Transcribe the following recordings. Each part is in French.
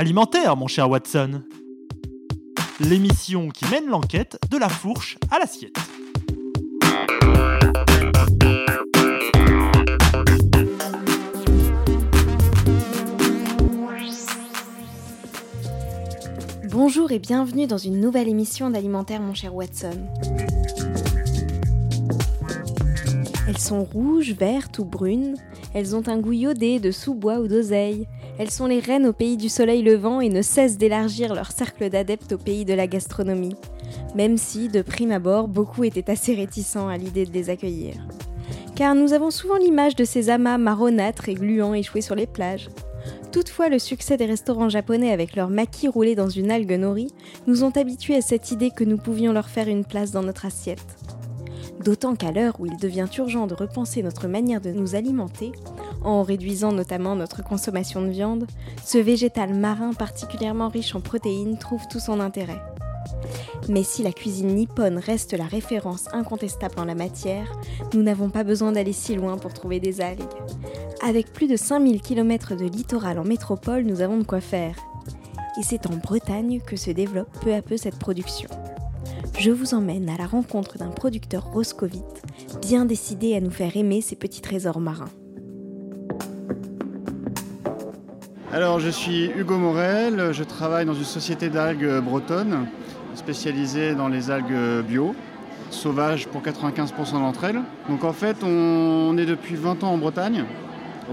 Alimentaire, mon cher Watson. L'émission qui mène l'enquête de la fourche à l'assiette. Bonjour et bienvenue dans une nouvelle émission d'Alimentaire mon cher Watson. Elles sont rouges, vertes ou brunes, elles ont un goût iodé de sous-bois ou d'oseille, elles sont les reines au pays du soleil levant et ne cessent d'élargir leur cercle d'adeptes au pays de la gastronomie, même si, de prime abord, beaucoup étaient assez réticents à l'idée de les accueillir. Car nous avons souvent l'image de ces amas marronâtres et gluants échoués sur les plages, Toutefois, le succès des restaurants japonais avec leur maquis roulés dans une algue nori nous ont habitués à cette idée que nous pouvions leur faire une place dans notre assiette. D'autant qu'à l'heure où il devient urgent de repenser notre manière de nous alimenter, en réduisant notamment notre consommation de viande, ce végétal marin particulièrement riche en protéines trouve tout son intérêt. Mais si la cuisine nippone reste la référence incontestable en la matière, nous n'avons pas besoin d'aller si loin pour trouver des algues. Avec plus de 5000 km de littoral en métropole, nous avons de quoi faire. Et c'est en Bretagne que se développe peu à peu cette production. Je vous emmène à la rencontre d'un producteur roscovite, bien décidé à nous faire aimer ces petits trésors marins. Alors, je suis Hugo Morel, je travaille dans une société d'algues bretonne spécialisée dans les algues bio, sauvages pour 95% d'entre elles. Donc en fait, on est depuis 20 ans en Bretagne,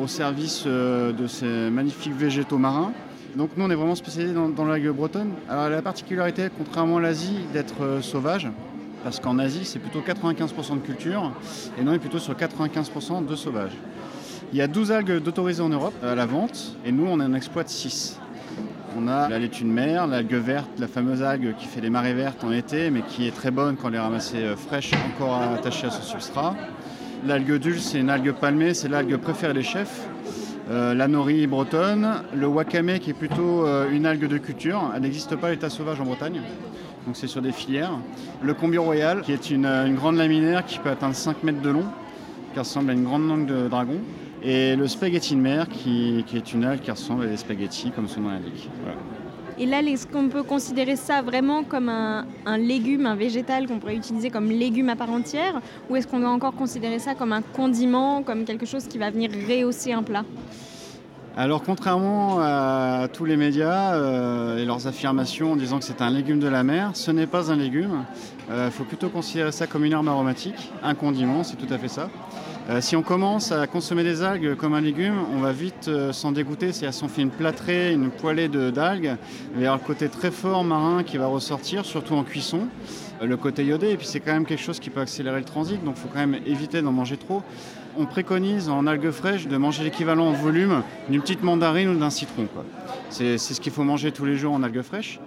au service euh, de ces magnifiques végétaux marins. Donc nous, on est vraiment spécialisé dans, l'algue bretonne. Alors la particularité, contrairement à l'Asie, d'être euh, sauvage, parce qu'en Asie, c'est plutôt 95% de culture, et nous, on est plutôt sur 95% de sauvage. Il y a 12 algues d'autorisées en Europe à la vente, et nous, on en exploite 6. On a la laitue de mer, l'algue verte, la fameuse algue qui fait des marées vertes en été, mais qui est très bonne quand elle est ramassée euh, fraîche, encore attachée à son substrat. L'algue dulce, c'est une algue palmée, c'est l'algue préférée des chefs. Euh, la nori bretonne, le wakame qui est plutôt euh, une algue de culture, elle n'existe pas à l'état sauvage en Bretagne, donc c'est sur des filières. Le combi royal qui est une, une, grande laminaire qui peut atteindre 5 mètres de long, qui ressemble à une grande langue de dragon. Et le spaghetti de mer, qui, est une algue qui ressemble à des spaghettis, comme son nom l'indique. Et là, est-ce qu'on peut considérer ça vraiment comme un, légume, un végétal qu'on pourrait utiliser comme légume à part entière Ou est-ce qu'on doit encore considérer ça comme un condiment, comme quelque chose qui va venir rehausser un plat? Alors contrairement à tous les médias euh, et leurs affirmations en disant que c'est un légume de la mer, ce n'est pas un légume. Il euh, faut plutôt considérer ça comme une arme aromatique, un condiment, c'est tout à fait ça. Euh, si on commence à consommer des algues comme un légume, on va vite euh, s'en dégoûter. C'est-à-dire si on fait une plâtrée, une poêlée d'algues, il y avoir le côté très fort marin qui va ressortir, surtout en cuisson. Euh, le côté iodé, et puis c'est quand même quelque chose qui peut accélérer le transit, donc il faut quand même éviter d'en manger trop. On préconise en algues fraîches de manger l'équivalent en volume d'une petite mandarine ou d'un citron. C'est ce qu'il faut manger tous les jours en algues fraîches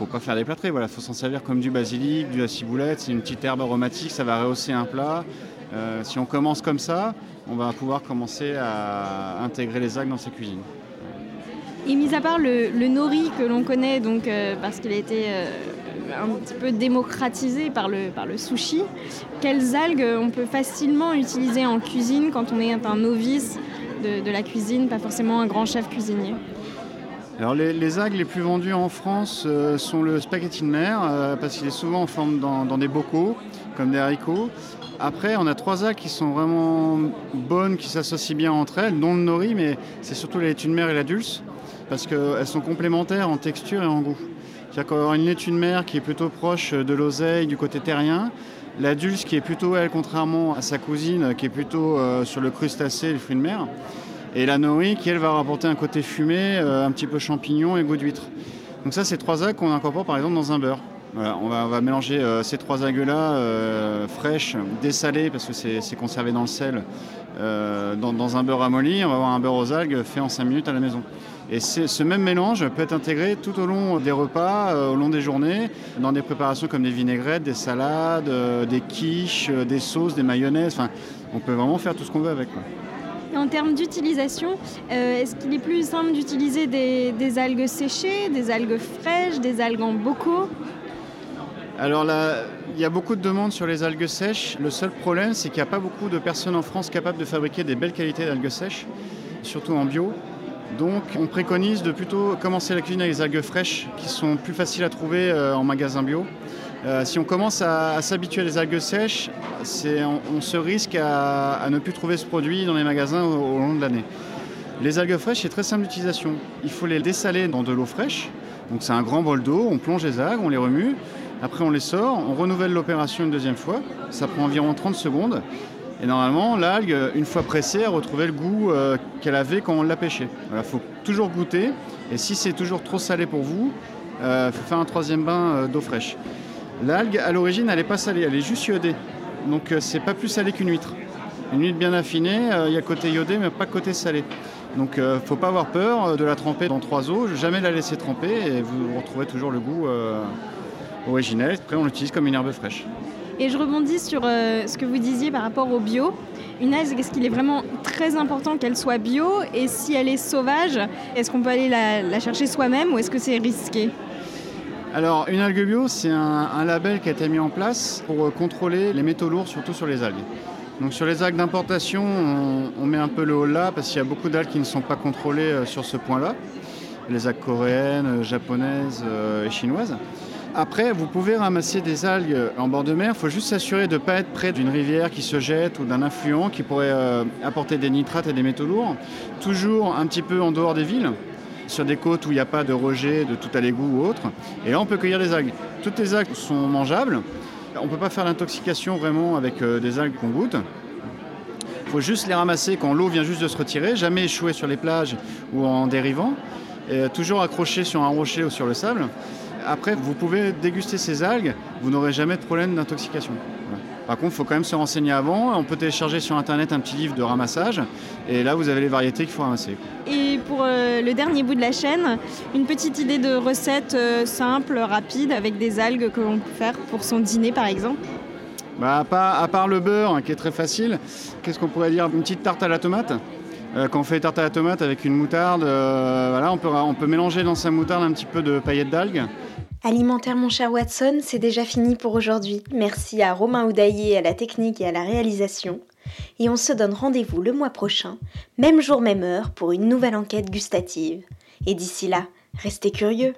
faut pas faire des plâtrés, voilà, faut s'en servir comme du basilic, du ciboulette, c'est une petite herbe aromatique, ça va rehausser un plat. Euh, si on commence comme ça, on va pouvoir commencer à intégrer les algues dans sa cuisine. Et mis à part le, nori que l'on connaît, donc, euh, parce qu'il a été euh, un petit peu démocratisé par le sushi, quelles algues on peut facilement utiliser en cuisine quand on est un novice de, la cuisine, pas forcément un grand chef cuisinier? Alors les, algues les plus vendues en France sont le spaghetti de mer, parce qu'il est souvent en forme dans, des bocaux, comme des haricots. Après, on a trois algues qui sont vraiment bonnes, qui s'associent bien entre elles, dont le nori, mais c'est surtout la laitue de mer et la dulce, parce qu'elles sont complémentaires en texture et en goût. C'est-à-dire qu'on une laitue de mer qui est plutôt proche de l'oseille du côté terrien, la dulce qui est plutôt, elle, contrairement à sa cousine, qui est plutôt euh, sur le crustacé, les fruits de mer, et la nori qui, elle, va rapporter un côté fumé, euh, un petit peu champignon et goût d'huître. Donc ça, c'est trois algues qu'on incorpore par exemple dans un beurre on, va, mélanger euh, ces trois algues-là, euh, fraîches, dessalées, parce que c'est conservé dans le sel, dans, un beurre amolli. On va avoir un beurre aux algues fait en 5 minutes à la maison. Et ce même mélange peut être intégré tout au long des repas, au long des journées, dans des préparations comme des vinaigrettes, des salades, des quiches, des sauces, des mayonnaises. Enfin, on peut vraiment faire tout ce qu'on veut avec. En termes d'utilisation, est-ce qu'il est plus simple d'utiliser des, algues séchées, des algues fraîches, des algues en bocaux? Alors là, il y a beaucoup de demandes sur les algues sèches. Le seul problème, c'est qu'il n'y a pas beaucoup de personnes en France capables de fabriquer des belles qualités d'algues sèches, surtout en bio. Donc on préconise de plutôt commencer la cuisine avec des algues fraîches qui sont plus faciles à trouver euh, en magasin bio. Euh, si on commence à, s'habituer à des algues sèches, on, se risque à, ne plus trouver ce produit dans les magasins au, long de l'année. Les algues fraîches, c'est très simple d'utilisation. Il faut les dessaler dans de l'eau fraîche. Donc c'est un grand bol d'eau, on plonge les algues, on les remue. Après on les sort, on renouvelle l'opération une deuxième fois. Ça prend environ 30 secondes. Et normalement, l'algue, une fois pressée, a retrouvé le goût euh, qu'elle avait quand on l'a pêchée. Il faut toujours goûter. Et si c'est toujours trop salé pour vous, il euh, faut faire un troisième bain d'eau fraîche. L'algue, à l'origine, elle n'est pas salée, elle est juste iodée. Donc c'est pas plus salé qu'une huître. Une huître bien affinée, il y a côté iodé, mais pas côté salé. Donc ne faut pas avoir peur de la tremper dans trois eaux, jamais la laisser tremper et vous retrouverez toujours le goût originel. Après on l'utilise comme une herbe fraîche. Et je rebondis sur euh, ce que vous disiez par rapport au bio. Une algue, est-ce qu'il est vraiment très important qu'elle soit bio? Et si elle est sauvage, est-ce qu'on peut aller la, chercher soi-même ou est-ce que c'est risqué? Alors, une algue bio, c'est un, label qui a été mis en place pour euh, contrôler les métaux lourds, surtout sur les algues. Donc, sur les algues d'importation, on, met un peu le haut là parce qu'il y a beaucoup d'algues qui ne sont pas contrôlées euh, sur ce point-là. Les algues coréennes, japonaises et chinoises. Après, vous pouvez ramasser des algues en bord de mer. Il faut juste s'assurer de ne pas être près d'une rivière qui se jette ou d'un affluent qui pourrait euh, apporter des nitrates et des métaux lourds. Toujours un petit peu en dehors des villes, sur des côtes où il n'y a pas de rejet, de tout à l'égout ou autre. Et là, on peut cueillir des algues. Toutes les algues sont mangeables. On ne peut pas faire l'intoxication vraiment avec euh, des algues qu'on goûte. Il faut juste les ramasser quand l'eau vient juste de se retirer, jamais échouer sur les plages ou en dérivant, et toujours accroché sur un rocher ou sur le sable. Après, vous pouvez déguster ces algues, vous n'aurez jamais de problème d'intoxication. Par contre, il faut quand même se renseigner avant. On peut télécharger sur Internet un petit livre de ramassage. Et là, vous avez les variétés qu'il faut ramasser. Et pour euh, le dernier bout de la chaîne, une petite idée de recette euh, simple, rapide, avec des algues que l'on peut faire pour son dîner, par exemple bah, à, part, le beurre, hein, qui est très facile, qu'est-ce qu'on pourrait dire? Une petite tarte à la tomate? Euh, quand on fait des tartes à la tomate avec une moutarde, voilà, on peut, on peut mélanger dans sa moutarde un petit peu de paillettes d'algues. Alimentaire mon cher Watson, c'est déjà fini pour aujourd'hui. Merci à Romain Oudaillé à la technique et à la réalisation. Et on se donne rendez-vous le mois prochain, même jour, même heure, pour une nouvelle enquête gustative. Et d'ici là, restez curieux.